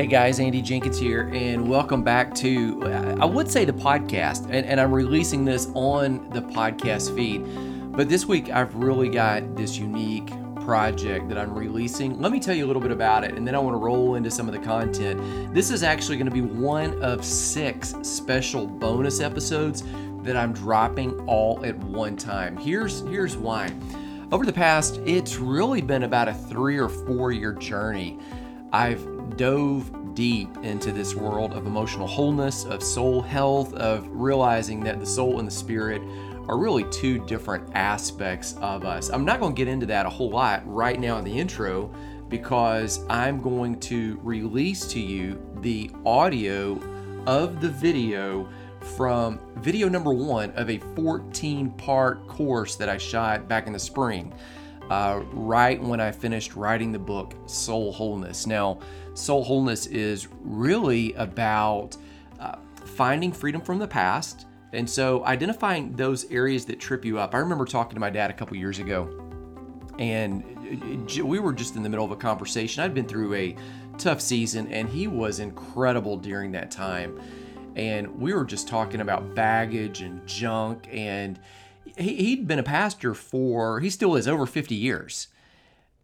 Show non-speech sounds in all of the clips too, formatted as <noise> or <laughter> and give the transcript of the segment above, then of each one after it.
Hey guys, Andy Jenkins here, and welcome back to, I would say the podcast, and, and, I'm releasing this on the podcast feed. But this week, I've really got this unique project that I'm releasing. Let me tell you a little bit about it, and then I want to roll into some of the content. This is actually going to be one of six special bonus episodes that I'm dropping all at one time. Here's here's why. Over the past, it's really been about a three or four year journey. I've dove deep into this world of emotional wholeness, of soul health, of realizing that the soul and the spirit are really two different aspects of us. I'm not going to get into that a whole lot right now in the intro because I'm going to release to you the audio of the video from video number one of a 14 part course that I shot back in the spring uh, right when I finished writing the book Soul Wholeness. Now, Soul Wholeness is really about uh, finding freedom from the past. And so, identifying those areas that trip you up. I remember talking to my dad a couple years ago, and we were just in the middle of a conversation. I'd been through a tough season, and he was incredible during that time. And we were just talking about baggage and junk, and he, he'd been a pastor for, he still is, over 50 years.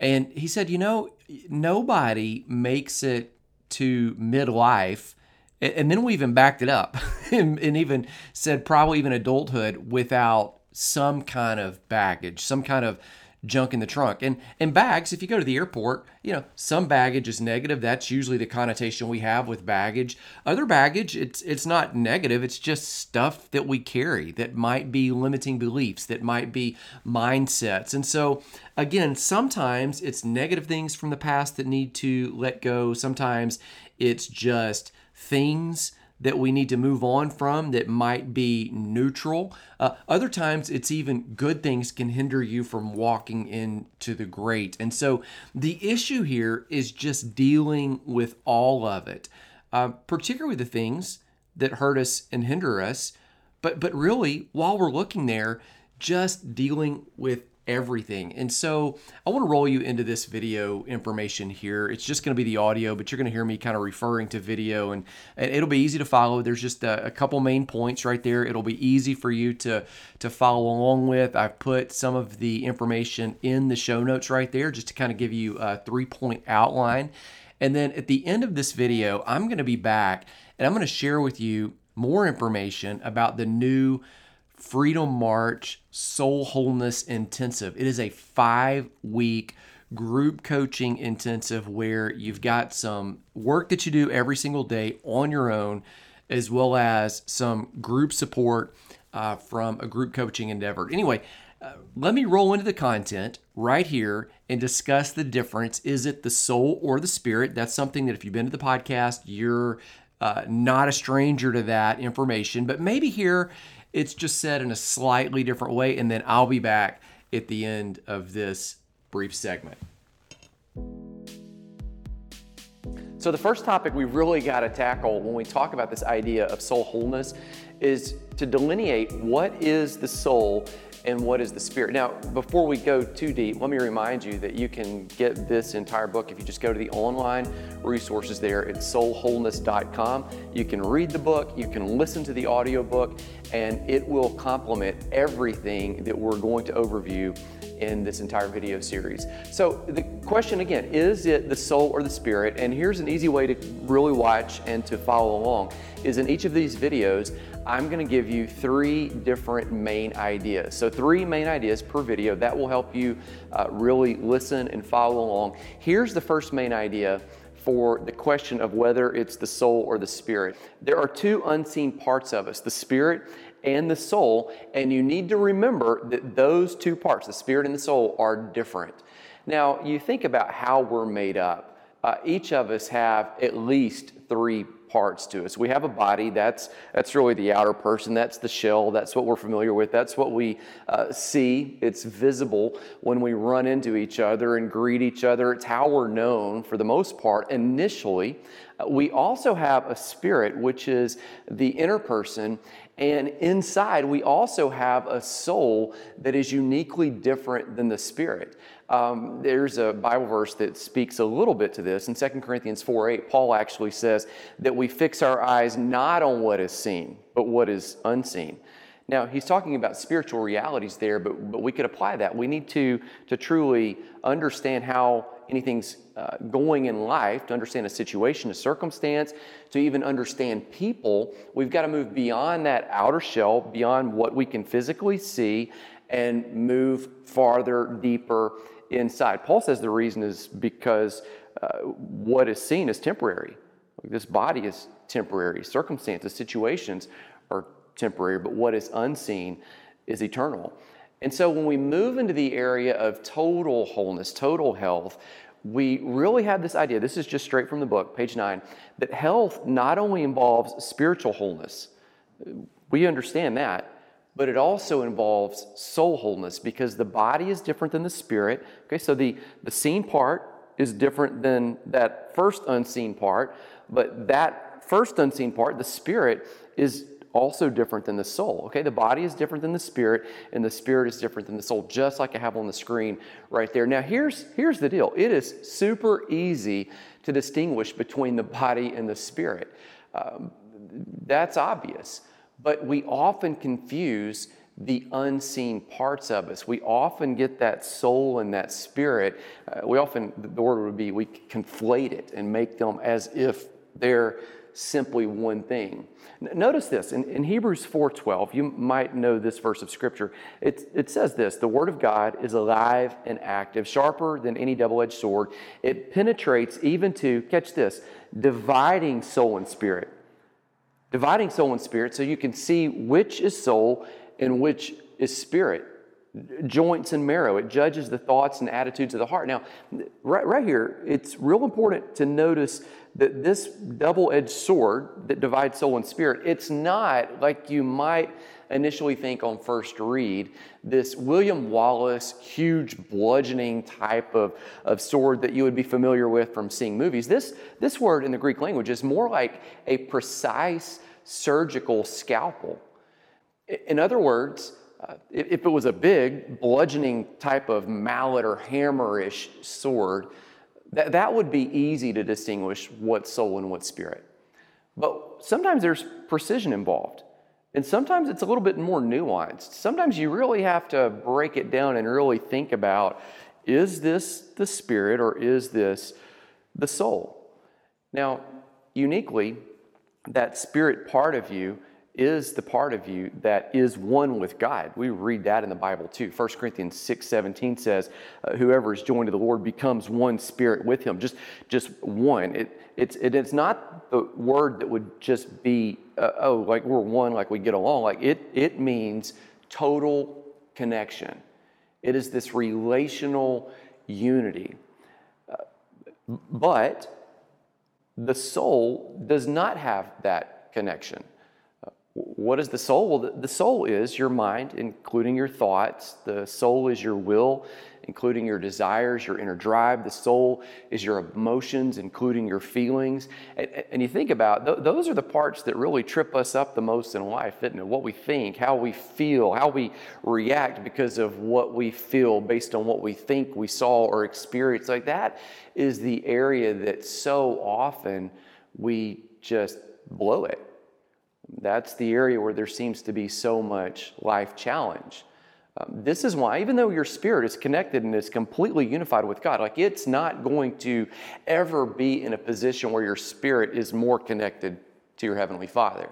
And he said, you know, nobody makes it to midlife. And then we even backed it up <laughs> and, even said probably even adulthood without some kind of baggage, some kind of junk in the trunk. And and bags, if you go to the airport, you know, some baggage is negative. That's usually the connotation we have with baggage. Other baggage, it's it's not negative. It's just stuff that we carry that might be limiting beliefs, that might be mindsets. And so again, sometimes it's negative things from the past that need to let go. Sometimes it's just things that we need to move on from that might be neutral. Uh, other times, it's even good things can hinder you from walking into the great. And so, the issue here is just dealing with all of it, uh, particularly the things that hurt us and hinder us. But, but really, while we're looking there, just dealing with everything. And so I want to roll you into this video information here. It's just going to be the audio, but you're going to hear me kind of referring to video and, it'll be easy to follow. There's just a, a, couple main points right there. It'll be easy for you to, to follow along with. I've put some of the information in the show notes right there just to kind of give you a three point outline. And then at the end of this video, I'm going to be back and I'm going to share with you more information about the new Freedom March Soul Wholeness Intensive. It is a five week group coaching intensive where you've got some work that you do every single day on your own, as well as some group support uh, from a group coaching endeavor. Anyway, uh, let me roll into the content right here and discuss the difference. Is it the soul or the spirit? That's something that if you've been to the podcast, you're uh, not a stranger to that information. But maybe here it's just said in a slightly different way, and then I'll be back at the end of this brief segment. So, the first topic we really got to tackle when we talk about this idea of soul wholeness is to delineate what is the soul and what is the spirit. Now, before we go too deep, let me remind you that you can get this entire book if you just go to the online resources there at soulwholeness.com. You can read the book, you can listen to the audiobook, and it will complement everything that we're going to overview in this entire video series. So the question again, is it the soul or the spirit? And here's an easy way to really watch and to follow along is in each of these videos, I'm going to give you three different main ideas. So three main ideas per video that will help you uh, really listen and follow along. Here's the first main idea for the question of whether it's the soul or the spirit. There are two unseen parts of us, the spirit and the soul, and you need to remember that those two parts, the spirit and the soul, are different. Now, you think about how we're made up. Uh, each of us have at least three parts to us. We have a body, that's, that's really the outer person, that's the shell, that's what we're familiar with, that's what we uh, see. It's visible when we run into each other and greet each other. It's how we're known for the most part initially. Uh, we also have a spirit, which is the inner person, and inside, we also have a soul that is uniquely different than the spirit. Um, there's a Bible verse that speaks a little bit to this. In 2 Corinthians 4 8, Paul actually says that we fix our eyes not on what is seen, but what is unseen. Now, he's talking about spiritual realities there, but, but we could apply that. We need to, to truly understand how anything's uh, going in life, to understand a situation, a circumstance, to even understand people. We've got to move beyond that outer shell, beyond what we can physically see, and move farther, deeper inside. Paul says the reason is because uh, what is seen is temporary. This body is temporary. Circumstances, situations are temporary, but what is unseen is eternal. And so when we move into the area of total wholeness, total health, we really have this idea this is just straight from the book, page nine that health not only involves spiritual wholeness, we understand that, but it also involves soul wholeness because the body is different than the spirit. Okay, so the, the seen part is different than that first unseen part, but that first unseen part, the spirit, is also different than the soul. Okay, the body is different than the spirit, and the spirit is different than the soul, just like I have on the screen right there. Now, here's, here's the deal it is super easy to distinguish between the body and the spirit. Um, that's obvious. But we often confuse the unseen parts of us. We often get that soul and that spirit. Uh, we often, the word would be, we conflate it and make them as if they're simply one thing. Notice this in, in Hebrews 4:12. You might know this verse of scripture. It, it says this: "The word of God is alive and active, sharper than any double-edged sword. It penetrates even to catch this, dividing soul and spirit, dividing soul and spirit, so you can see which is soul and which is spirit." joints and marrow. It judges the thoughts and attitudes of the heart. Now, right, right here, it's real important to notice that this double edged sword that divides soul and spirit, it's not like you might initially think on first read, this William Wallace, huge bludgeoning type of, of sword that you would be familiar with from seeing movies. This, this word in the Greek language is more like a precise surgical scalpel. In other words, uh, if it was a big bludgeoning type of mallet or hammerish sword, that, that would be easy to distinguish what soul and what spirit. But sometimes there's precision involved. And sometimes it's a little bit more nuanced. Sometimes you really have to break it down and really think about is this the spirit or is this the soul? Now, uniquely, that spirit part of you is the part of you that is one with God. We read that in the Bible too. 1 Corinthians 6 17 says, uh, Whoever is joined to the Lord becomes one spirit with him. Just, just one. It, it's, it, it's not the word that would just be, uh, oh, like we're one, like we get along. Like it, it means total connection. It is this relational unity. Uh, but the soul does not have that connection. What is the soul? Well, the soul is your mind, including your thoughts. The soul is your will, including your desires, your inner drive. The soul is your emotions, including your feelings. And, you think about those are the parts that really trip us up the most in life, isn't it? What we think, how we feel, how we react because of what we feel based on what we think we saw or experienced. Like that is the area that so often we just blow it that's the area where there seems to be so much life challenge. Um, this is why, even though your spirit is connected and is completely unified with God, like it's not going to ever be in a position where your spirit is more connected to your Heavenly Father.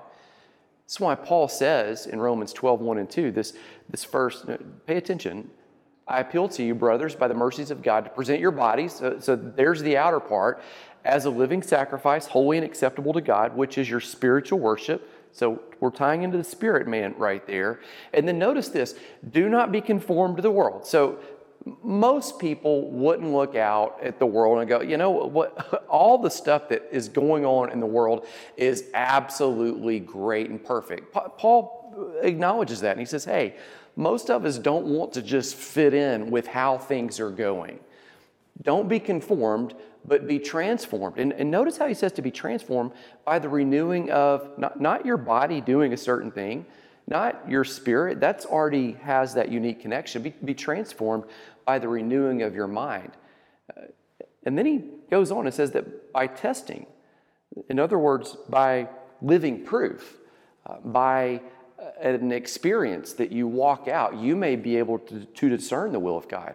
That's why Paul says in Romans 12, 1 and 2, this, this first, uh, pay attention. I appeal to you, brothers, by the mercies of God, to present your bodies, so, so there's the outer part, as a living sacrifice, holy and acceptable to God, which is your spiritual worship. So we're tying into the spirit man right there. And then notice this do not be conformed to the world. So most people wouldn't look out at the world and go, you know what, <laughs> all the stuff that is going on in the world is absolutely great and perfect. Paul acknowledges that and he says, hey, most of us don't want to just fit in with how things are going. Don't be conformed, but be transformed. And, and, notice how he says to be transformed by the renewing of not, not your body doing a certain thing, not your spirit. That's already has that unique connection. Be, be transformed by the renewing of your mind. Uh, and then he goes on and says that by testing, in other words, by living proof, uh, by uh, an experience that you walk out, you may be able to, to discern the will of God,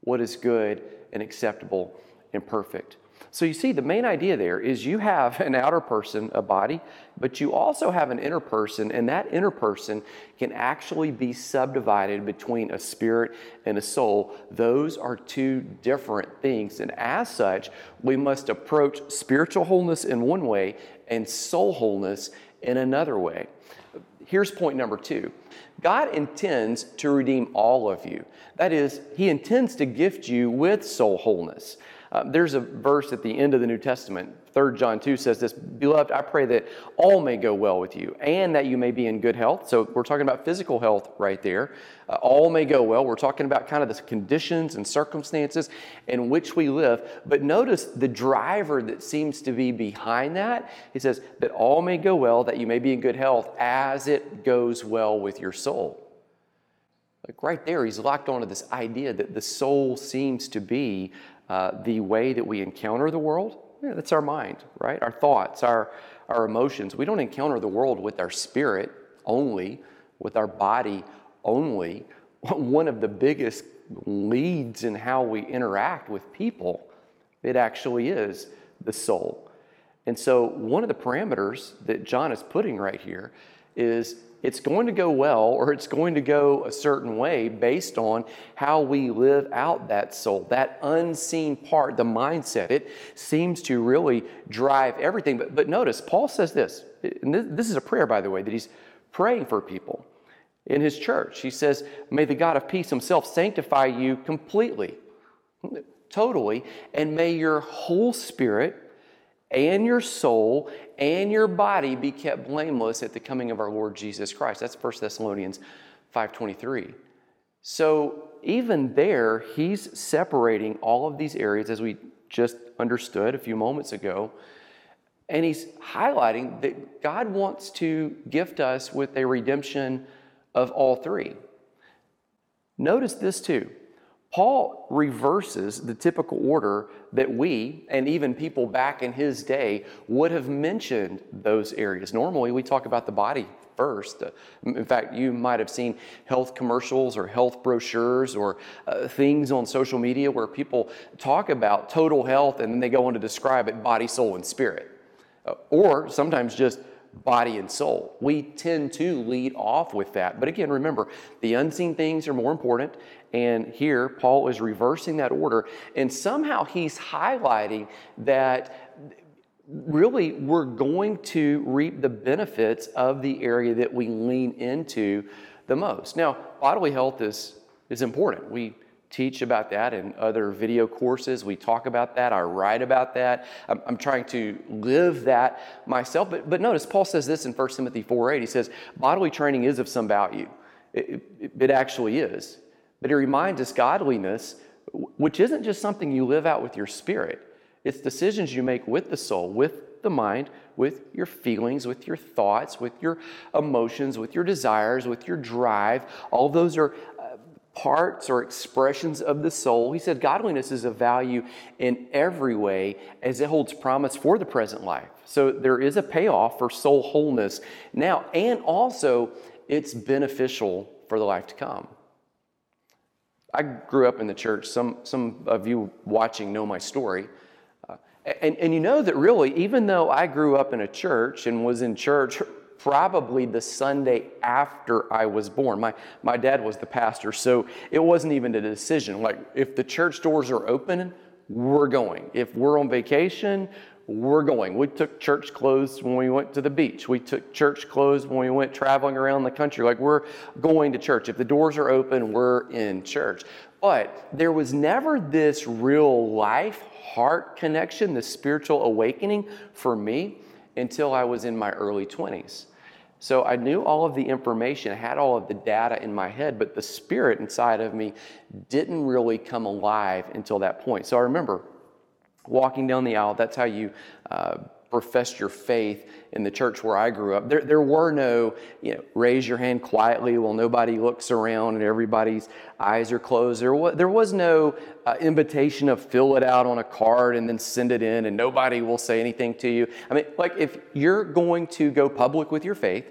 what is good and acceptable and perfect. So you see, the main idea there is you have an outer person, a body, but you also have an inner person, and that inner person can actually be subdivided between a spirit and a soul. Those are two different things. And as such, we must approach spiritual wholeness in one way and soul wholeness in another way. Here's point number two God intends to redeem all of you. That is, He intends to gift you with soul wholeness. Uh, there's a verse at the end of the New Testament, 3 John 2 says this Beloved, I pray that all may go well with you and that you may be in good health. So we're talking about physical health right there. Uh, all may go well. We're talking about kind of the conditions and circumstances in which we live. But notice the driver that seems to be behind that. He says, That all may go well, that you may be in good health as it goes well with your soul. Like right there, he's locked onto this idea that the soul seems to be uh, the way that we encounter the world. Yeah, that's our mind, right? Our thoughts, our, our emotions. We don't encounter the world with our spirit only, with our body only. <laughs> One of the biggest leads in how we interact with people, it actually is the soul. And so, one of the parameters that John is putting right here is it's going to go well or it's going to go a certain way based on how we live out that soul, that unseen part, the mindset. It seems to really drive everything. But, but notice, Paul says this, and this, this is a prayer, by the way, that he's praying for people in his church. He says, May the God of peace himself sanctify you completely, totally, and may your whole spirit and your soul and your body be kept blameless at the coming of our Lord Jesus Christ. That's 1 Thessalonians 5:23. So even there, he's separating all of these areas as we just understood a few moments ago. And he's highlighting that God wants to gift us with a redemption of all three. Notice this too. Paul reverses the typical order that we, and even people back in his day, would have mentioned those areas. Normally, we talk about the body first. In fact, you might have seen health commercials or health brochures or uh, things on social media where people talk about total health and then they go on to describe it body, soul, and spirit. Uh, or sometimes just body and soul. We tend to lead off with that. But again, remember, the unseen things are more important, and here, Paul is reversing that order. And somehow he's highlighting that really we're going to reap the benefits of the area that we lean into the most. Now, bodily health is, is important. We teach about that in other video courses. We talk about that. I write about that. I'm, I'm, trying to live that myself. But, but notice, Paul says this in 1 Timothy 4 8. He says, bodily training is of some value. It, it, it actually is. But he reminds us godliness, which isn't just something you live out with your spirit, it's decisions you make with the soul, with the mind, with your feelings, with your thoughts, with your emotions, with your desires, with your drive. All those are uh, parts or expressions of the soul. He said godliness is of value in every way as it holds promise for the present life. So there is a payoff for soul wholeness now, and also it's beneficial for the life to come. I grew up in the church. Some, some of you watching know my story. Uh, and, and you know that really, even though I grew up in a church and was in church probably the Sunday after I was born, my, my dad was the pastor, so it wasn't even a decision. Like, if the church doors are open, we're going. If we're on vacation, we're going. We took church clothes when we went to the beach. We took church clothes when we went traveling around the country. Like we're going to church. If the doors are open, we're in church. But there was never this real life heart connection, the spiritual awakening for me until I was in my early 20s. So I knew all of the information, I had all of the data in my head, but the spirit inside of me didn't really come alive until that point. So I remember walking down the aisle. That's how you uh, professed your faith in the church where I grew up, there, there were no, you know, raise your hand quietly while nobody looks around and everybody's eyes are closed. There was, there was no uh, invitation of fill it out on a card and then send it in and nobody will say anything to you. I mean, like if you're going to go public with your faith,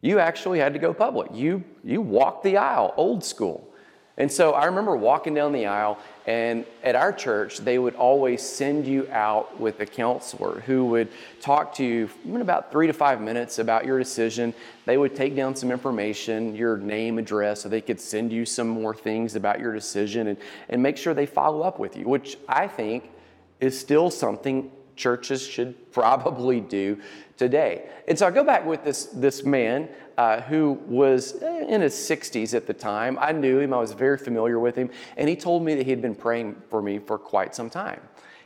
you actually had to go public. You, you walked the aisle, old school. And so I remember walking down the aisle, and at our church, they would always send you out with a counselor who would talk to you in about three to five minutes about your decision. They would take down some information, your name, address, so they could send you some more things about your decision and, and make sure they follow up with you, which I think is still something churches should <laughs> probably do today. And so I go back with this, this man uh, who was in his 60s at the time. I knew him, I was very familiar with him, and he told me that he had been praying for me for quite some time.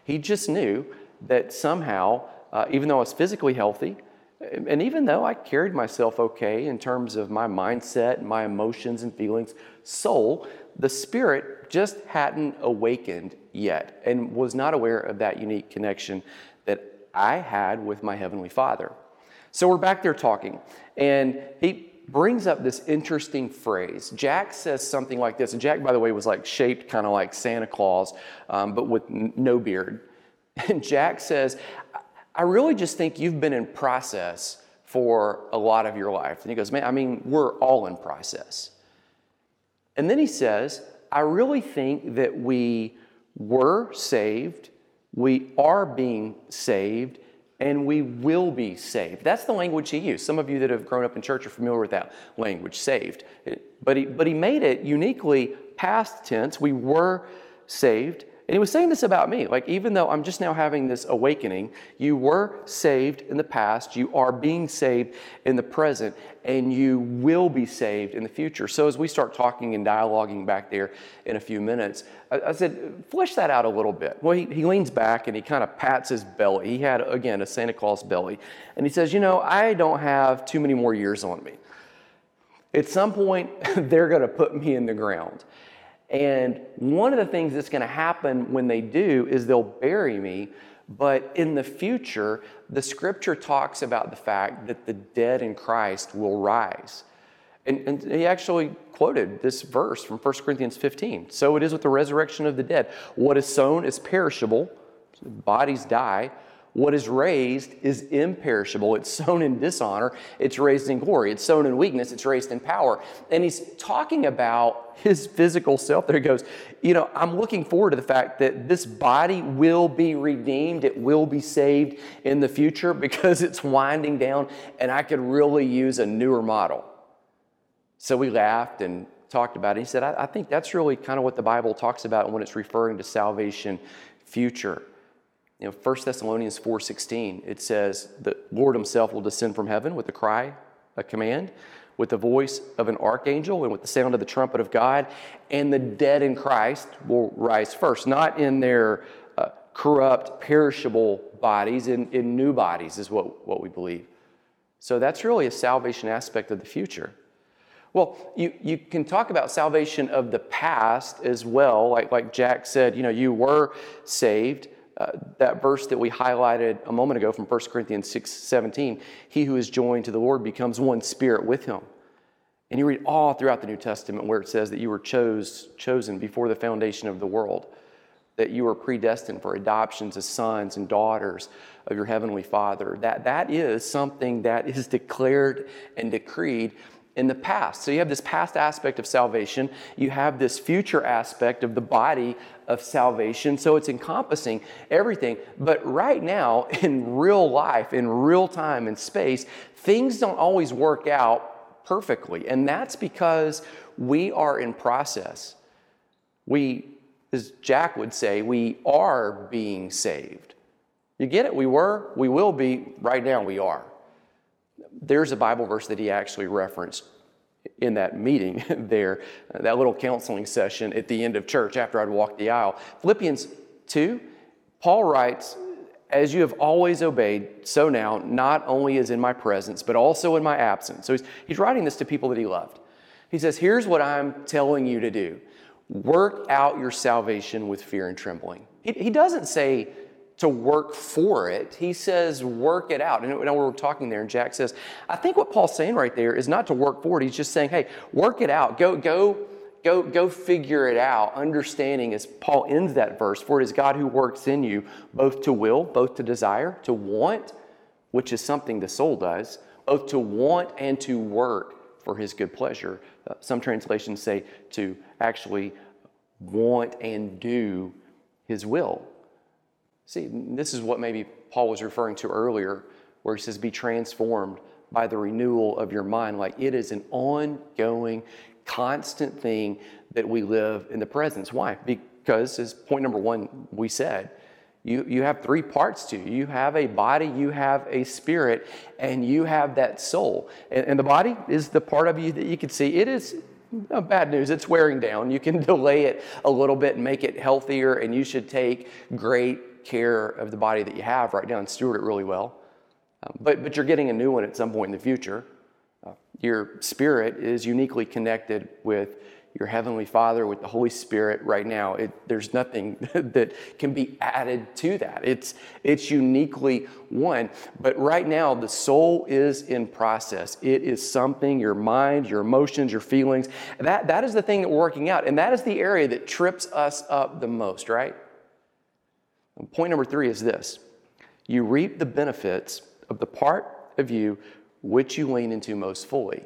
He just knew that somehow, uh, even though I was physically healthy, and even though I carried myself okay in terms of my mindset, my emotions and feelings, soul, the spirit just hadn't awakened yet and was not aware of that unique connection that I had with my Heavenly Father. So we're back there talking, and he brings up this interesting phrase. Jack says something like this, and Jack, by the way, was like shaped kind of like Santa Claus, um, but with n- no beard. <laughs> And Jack says, I really just think you've been in process for a lot of your life. And he goes, Man, I mean, we're all in process. And then he says, I really think that we were saved, we are being saved, and we will be saved. That's the language he used. Some of you that have grown up in church are familiar with that language, saved. But he, but he made it uniquely past tense. We were saved, and he was saying this about me. Like, even though I'm just now having this awakening, you were saved in the past, you are being saved in the present, and you will be saved in the future. So, as we start talking and dialoguing back there in a few minutes, I, I said, flesh that out a little bit. Well, he, he leans back and he kind of pats his belly. He had, again, a Santa Claus belly. And he says, You know, I don't have too many more years on me. At some point, <laughs> they're going to put me in the ground. And one of the things that's going to happen when they do is they'll bury me. But in the future, the scripture talks about the fact that the dead in Christ will rise. And, and, he actually quoted this verse from 1 Corinthians 15. So it is with the resurrection of the dead. What is sown is perishable, bodies die. What is raised is imperishable. It's sown in dishonor, it's raised in glory. It's sown in weakness, it's raised in power. And he's talking about his physical self there. He goes, You know, I'm looking forward to the fact that this body will be redeemed, it will be saved in the future because it's winding down, and I could really use a newer model. So we laughed and talked about it. He said, I, I think that's really kind of what the Bible talks about when it's referring to salvation future. You know, 1 Thessalonians 4:16, it says, "The Lord himself will descend from heaven with a cry, a command, with the voice of an archangel and with the sound of the trumpet of God, and the dead in Christ will rise first, not in their uh, corrupt, perishable bodies, in, in new bodies, is what, what we believe. So that's really a salvation aspect of the future. Well, you, you can talk about salvation of the past as well. Like, like Jack said, you know, you were saved. Uh, that verse that we highlighted a moment ago from 1 Corinthians 6 17, he who is joined to the Lord becomes one spirit with him. And you read all throughout the New Testament where it says that you were chose, chosen before the foundation of the world, that you were predestined for adoptions as sons and daughters of your heavenly Father. That, that is something that is declared and decreed in the past. So you have this past aspect of salvation, you have this future aspect of the body of salvation. So it's encompassing everything. But right now, <laughs> in real life, in real time and space, things don't always work out perfectly. And that's because we are in process. We, as Jack would say, we are being saved. You get it? We were, we will be, right now we are there's a Bible verse that he actually referenced in that meeting <laughs> there, that little counseling session at the end of church after I'd walked the aisle. Philippians 2, Paul writes, As you have always obeyed, so now, not only is in my presence, but also in my absence. So he's, he's writing this to people that he loved. He says, Here's what I'm telling you to do work out your salvation with fear and trembling. He, he doesn't say, to work for it. He says, work it out. And we're talking there, and Jack says, I think what Paul's saying right there is not to work for it. He's just saying, hey, work it out. Go, go, go, go figure it out. Understanding as Paul ends that verse, for it is God who works in you, both to will, both to desire, to want, which is something the soul does, both to want and to work for his good pleasure. Uh, some translations say to actually want and do his will. See, this is what maybe Paul was referring to earlier, where he says, Be transformed by the renewal of your mind. Like it is an ongoing, constant thing that we live in the presence. Why? Because, as point number one, we said, you, you have three parts to you. You have a body, you have a spirit, and you have that soul. And, and the body is the part of you that you can see. It is no, bad news, it's wearing down. You can <laughs> delay it a little bit and make it healthier, and you should take great care of the body that you have right now and steward it really well. Um, but, but you're getting a new one at some point in the future. Uh, your spirit is uniquely connected with your Heavenly Father, with the Holy Spirit right now. It, there's nothing <laughs> that can be added to that. It's, it's uniquely one. But right now, the soul is in process. It is something, your mind, your emotions, your feelings, that, that is the thing that we're working out. And that is the area that trips us up the most, right? And point number three is this you reap the benefits of the part of you which you lean into most fully.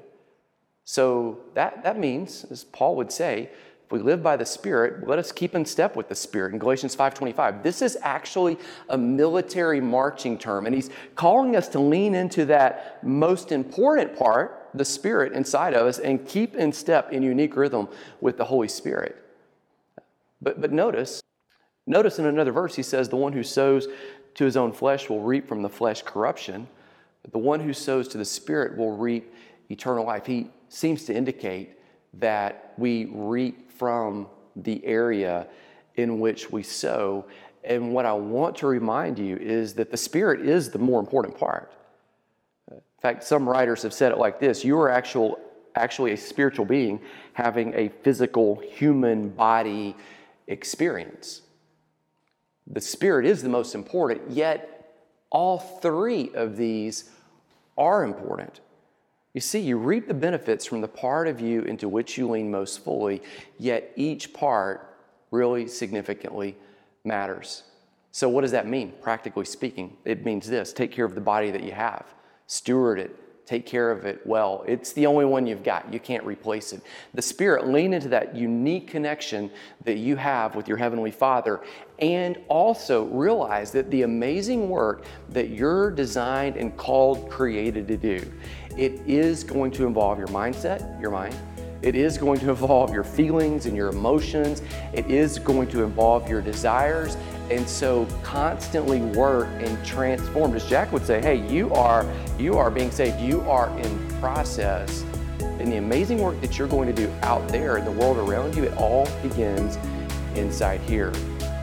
So that, that means, as Paul would say, if we live by the Spirit, let us keep in step with the Spirit. In Galatians 5:25, this is actually a military marching term, and he's calling us to lean into that most important part, the Spirit inside of us, and keep in step in unique rhythm with the Holy Spirit. But, but notice, Notice in another verse, he says, The one who sows to his own flesh will reap from the flesh corruption, but the one who sows to the Spirit will reap eternal life. He seems to indicate that we reap from the area in which we sow. And what I want to remind you is that the Spirit is the more important part. In fact, some writers have said it like this you are actual, actually a spiritual being having a physical human body experience. The Spirit is the most important, yet all three of these are important. You see, you reap the benefits from the part of you into which you lean most fully, yet each part really significantly matters. So, what does that mean, practically speaking? It means this take care of the body that you have, steward it, Take care of it well. It's the only one you've got. You can't replace it. The Spirit, lean into that unique connection that you have with your Heavenly Father and also realize that the amazing work that you're designed and called, created to do, it is going to involve your mindset, your mind. It is going to involve your feelings and your emotions. It is going to involve your desires and so constantly work and transform. As Jack would say, hey, you are you are being saved. You are in process. And the amazing work that you're going to do out there in the world around you, it all begins inside here.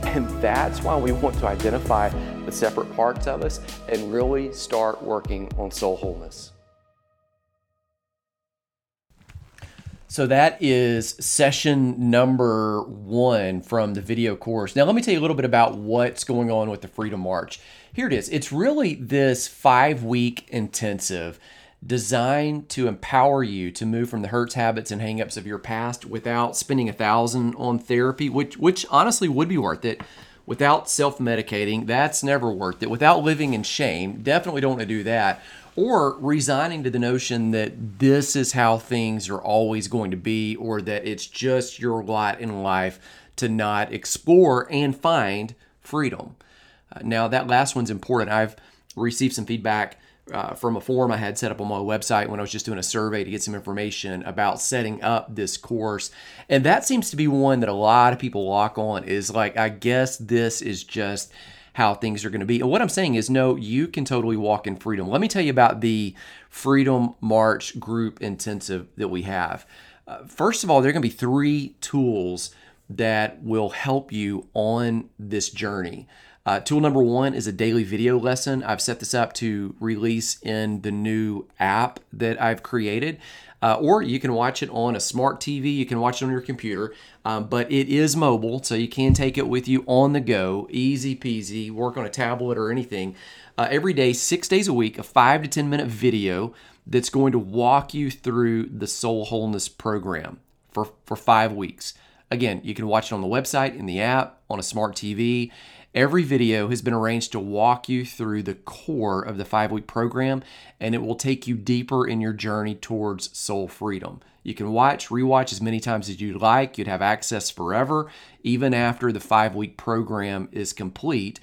And that's why we want to identify the separate parts of us and really start working on soul wholeness. So that is session number one from the video course. Now, let me tell you a little bit about what's going on with the Freedom March. Here it is. It's really this five week intensive designed to empower you to move from the hurts, habits, and hangups of your past without spending a thousand on therapy, which which honestly would be worth it. Without self-medicating, that's never worth it. Without living in shame, definitely don't want to do that or resigning to the notion that this is how things are always going to be, or that it's just your lot in life to not explore and find freedom. Uh, now, that last one's important. I've received some feedback uh, from a form I had set up on my website when I was just doing a survey to get some information about setting up this course. And that seems to be one that a lot of people lock on is like, I guess this is just how things are going to be. And what I'm saying is, no, you can totally walk in freedom. Let me tell you about the Freedom March group intensive that we have. Uh, first of all, there are going to be three tools that will help you on this journey. Uh, tool number one is a daily video lesson. I've set this up to release in the new app that I've created. Uh, or you can watch it on a smart TV. You can watch it on your computer, um, but it is mobile, so you can take it with you on the go. Easy peasy. Work on a tablet or anything. Uh, every day, six days a week, a five to 10 minute video that's going to walk you through the Soul Wholeness program for, for five weeks. Again, you can watch it on the website, in the app, on a smart TV. Every video has been arranged to walk you through the core of the five week program, and it will take you deeper in your journey towards soul freedom. You can watch, rewatch as many times as you'd like. You'd have access forever, even after the five week program is complete.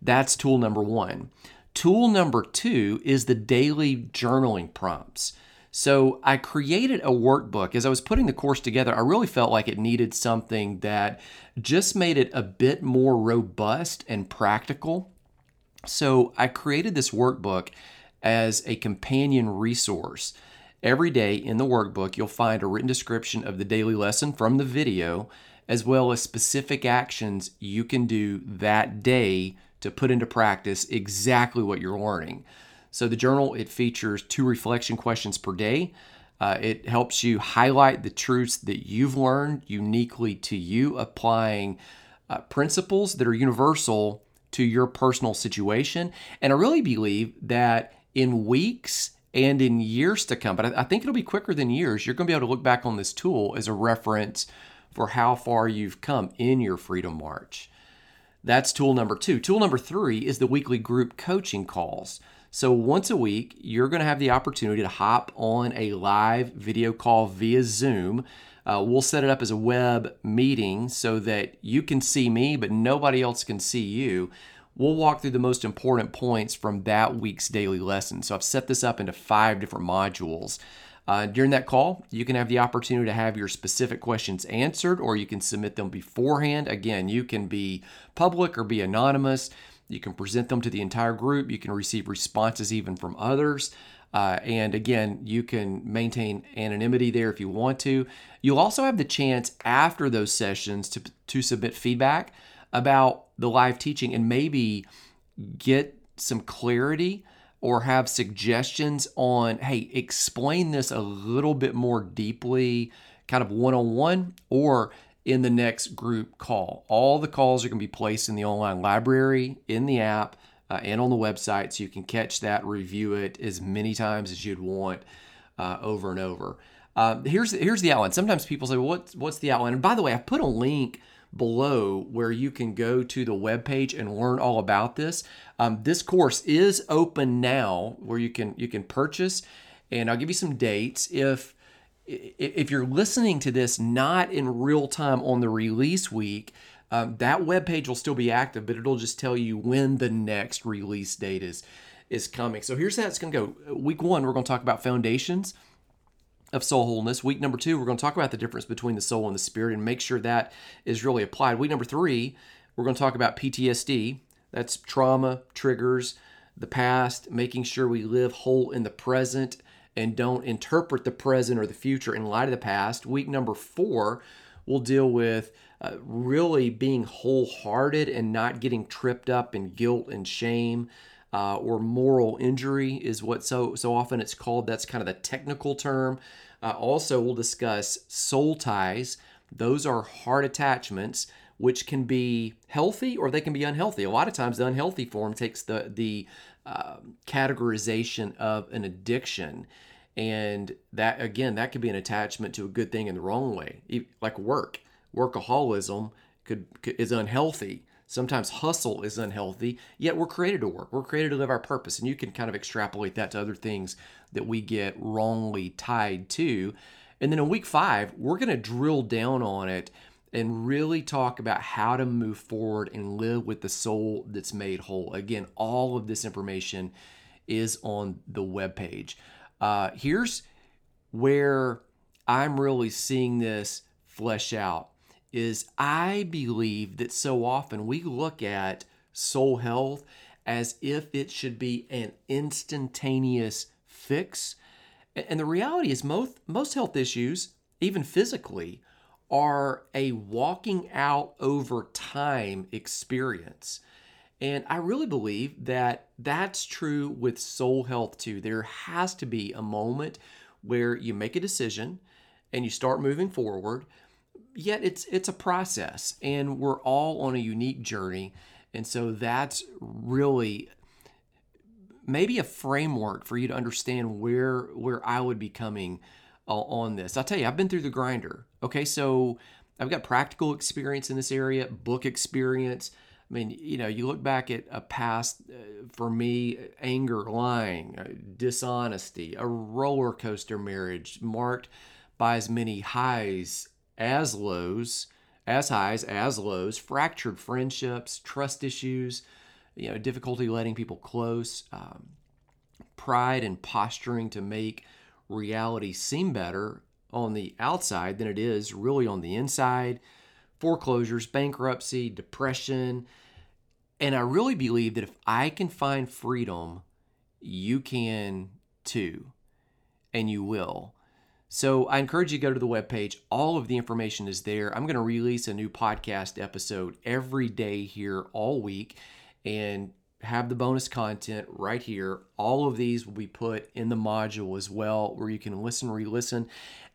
That's tool number one. Tool number two is the daily journaling prompts. So I created a workbook. As I was putting the course together, I really felt like it needed something that just made it a bit more robust and practical. So I created this workbook as a companion resource. Every day in the workbook, you'll find a written description of the daily lesson from the video, as well as specific actions you can do that day to put into practice exactly what you're learning. So the journal it features two reflection questions per day. Uh, it helps you highlight the truths that you've learned uniquely to you, applying uh, principles that are universal to your personal situation. And I really believe that in weeks and in years to come, but I, I think it'll be quicker than years, you're going to be able to look back on this tool as a reference for how far you've come in your freedom march. That's tool number two. Tool number three is the weekly group coaching calls. So, once a week, you're going to have the opportunity to hop on a live video call via Zoom. Uh, we'll set it up as a web meeting so that you can see me, but nobody else can see you. We'll walk through the most important points from that week's daily lesson. So, I've set this up into five different modules. Uh, during that call, you can have the opportunity to have your specific questions answered, or you can submit them beforehand. Again, you can be public or be anonymous. You can present them to the entire group. You can receive responses even from others. Uh, and again, you can maintain anonymity there if you want to. You'll also have the chance after those sessions to, to submit feedback about the live teaching and maybe get some clarity or have suggestions on, hey, explain this a little bit more deeply, kind of one on one, or in the next group call. All the calls are going to be placed in the online library, in the app, uh, and on the website, so you can catch that, review it as many times as you'd want uh, over and over. Uh, here's here's the outline. Sometimes people say, well, "What's what's the outline?" And by the way, I put a link below where you can go to the web page and learn all about this. Um, this course is open now, where you can you can purchase, and I'll give you some dates. If if you're listening to this not in real time on the release week, um, that web page will still be active, but it'll just tell you when the next release date is is coming. So here's how it's going to go. Week one, we're going to talk about foundations of soul wholeness. Week number two, we're going to talk about the difference between the soul and the spirit and make sure that is really applied. Week number three, we're going to talk about PTSD. That's trauma, triggers, the past, making sure we live whole in the present and don't interpret the present or the future in light of the past. Week number four, we'll deal with uh, really being wholehearted and not getting tripped up in guilt and shame. Uh, or moral injury is what so so often it's called. That's kind of the technical term. Uh, also, we'll discuss soul ties. Those are heart attachments, which can be healthy or they can be unhealthy. A lot of times, the unhealthy form takes the the uh, categorization of an addiction, and that again, that could be an attachment to a good thing in the wrong way, like work. Workaholism could, could is unhealthy Sometimes hustle is unhealthy, yet we're created to work. We're created to live our purpose. And you can kind of extrapolate that to other things that we get wrongly tied to. And then in week five, we're going to drill down on it and really talk about how to move forward and live with the soul that's made whole. Again, all of this information is on the webpage. Uh, here's where I'm really seeing this flesh out is I believe that so often we look at soul health as if it should be an instantaneous fix. And the reality is most most health issues, even physically, are a walking out over time experience. And I really believe that that's true with soul health too. There has to be a moment where you make a decision and you start moving forward. Yet it's it's a process and we're all on a unique journey. And so that's really maybe a framework for you to understand where where I would be coming uh, on this. I'll tell you, I've been through the grinder. Okay, so I've got practical experience in this area, book experience. I mean, you know, you look back at a past uh, for me, anger, lying, uh, dishonesty, a roller coaster marriage marked by as many highs as lows, as highs as lows, fractured friendships, trust issues, you know, difficulty letting people close, um, pride and posturing to make reality seem better on the outside than it is really on the inside, foreclosures, bankruptcy, depression. And I really believe that if I can find freedom, you can too, and you will. So I encourage you to go to the webpage. All of the information is there. I'm going to release a new podcast episode every day here all week and have the bonus content right here. All of these will be put in the module as well, where you can listen, re listen.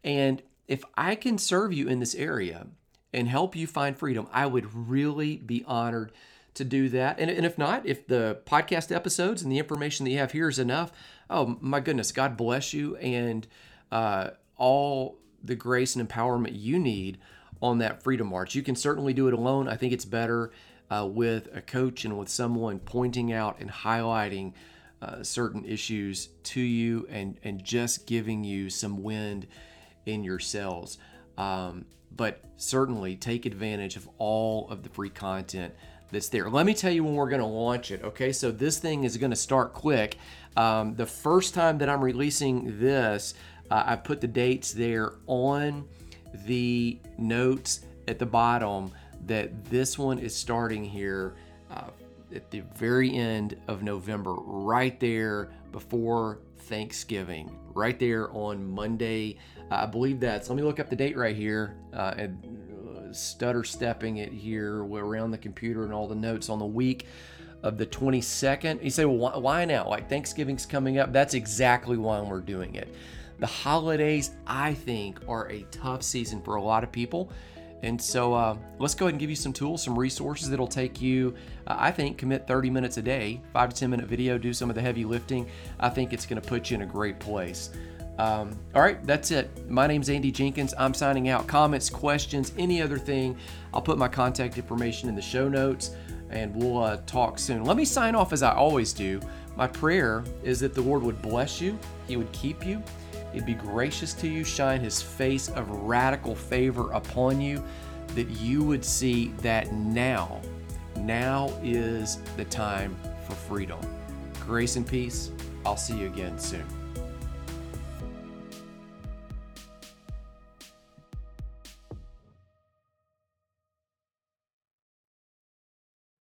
And if I can serve you in this area and help you find freedom, I would really be honored to do that. And, and if not, if the podcast episodes and the information that you have here is enough, oh my goodness, God bless you and uh, all the grace and empowerment you need on that freedom march. You can certainly do it alone. I think it's better uh, with a coach and with someone pointing out and highlighting uh, certain issues to you and, and just giving you some wind in your sails. Um, but certainly take advantage of all of the free content that's there. Let me tell you when we're going to launch it. Okay, so this thing is going to start quick. Um, the first time that I'm releasing this, uh, I put the dates there on the notes at the bottom that this one is starting here uh, at the very end of November, right there before Thanksgiving, right there on Monday. Uh, I believe that's, let me look up the date right here uh, and stutter stepping it here around the computer and all the notes on the week of the 22nd. You say, well, why, now? Like Thanksgiving's coming up. That's exactly why we're doing it. The holidays, I think, are a tough season for a lot of people. And so uh, let's go ahead and give you some tools, some resources that'll take you, uh, I think, commit 30 minutes a day, five to 10 minute video, do some of the heavy lifting. I think it's going to put you in a great place. Um, all right, that's it. My name's Andy Jenkins. I'm signing out. Comments, questions, any other thing, I'll put my contact information in the show notes and we'll uh, talk soon. Let me sign off as I always do. My prayer is that the Lord would bless you, He would keep you He'd be gracious to you, shine his face of radical favor upon you, that you would see that now, now is the time for freedom. Grace and peace. I'll see you again soon.